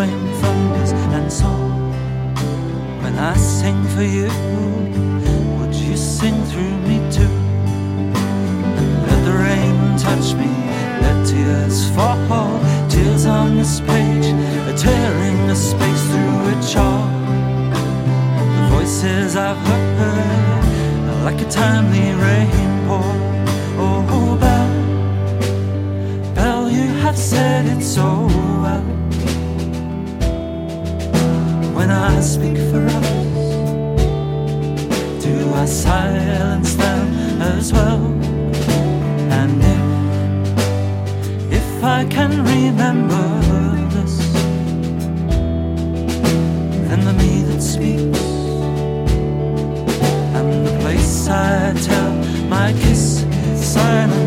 between fingers and song. When I sing for you, would you sing through me too? And let the rain touch me, let tears fall. Tears on this page are tearing the space through which all the voices I've heard are like a timely rain Oh, Bell, Bell, you have said it so well. Speak for others, do I silence them as well? And if, if I can remember this, then the me that speaks, and the place I tell my kiss silently.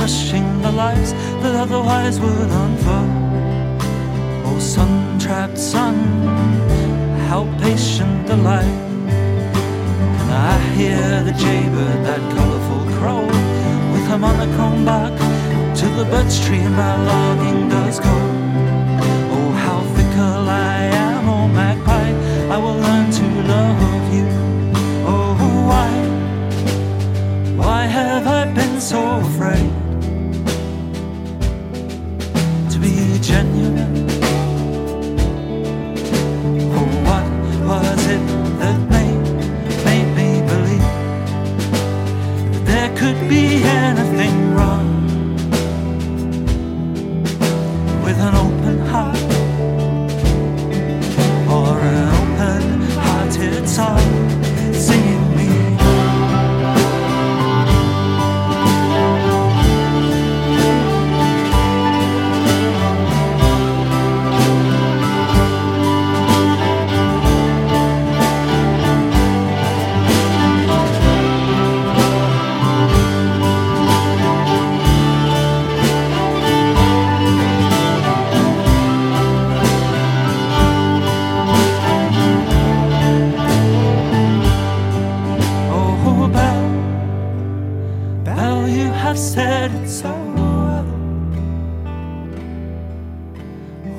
Crushing the lives that otherwise would unfold. Oh, sun trapped sun, how patient the light. And I hear the jaybird, that colorful crow, with her monochrome bark, to the bird stream my longing does go. Be genuine?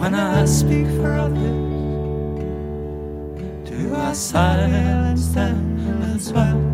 When I speak for others, do I silence them as well?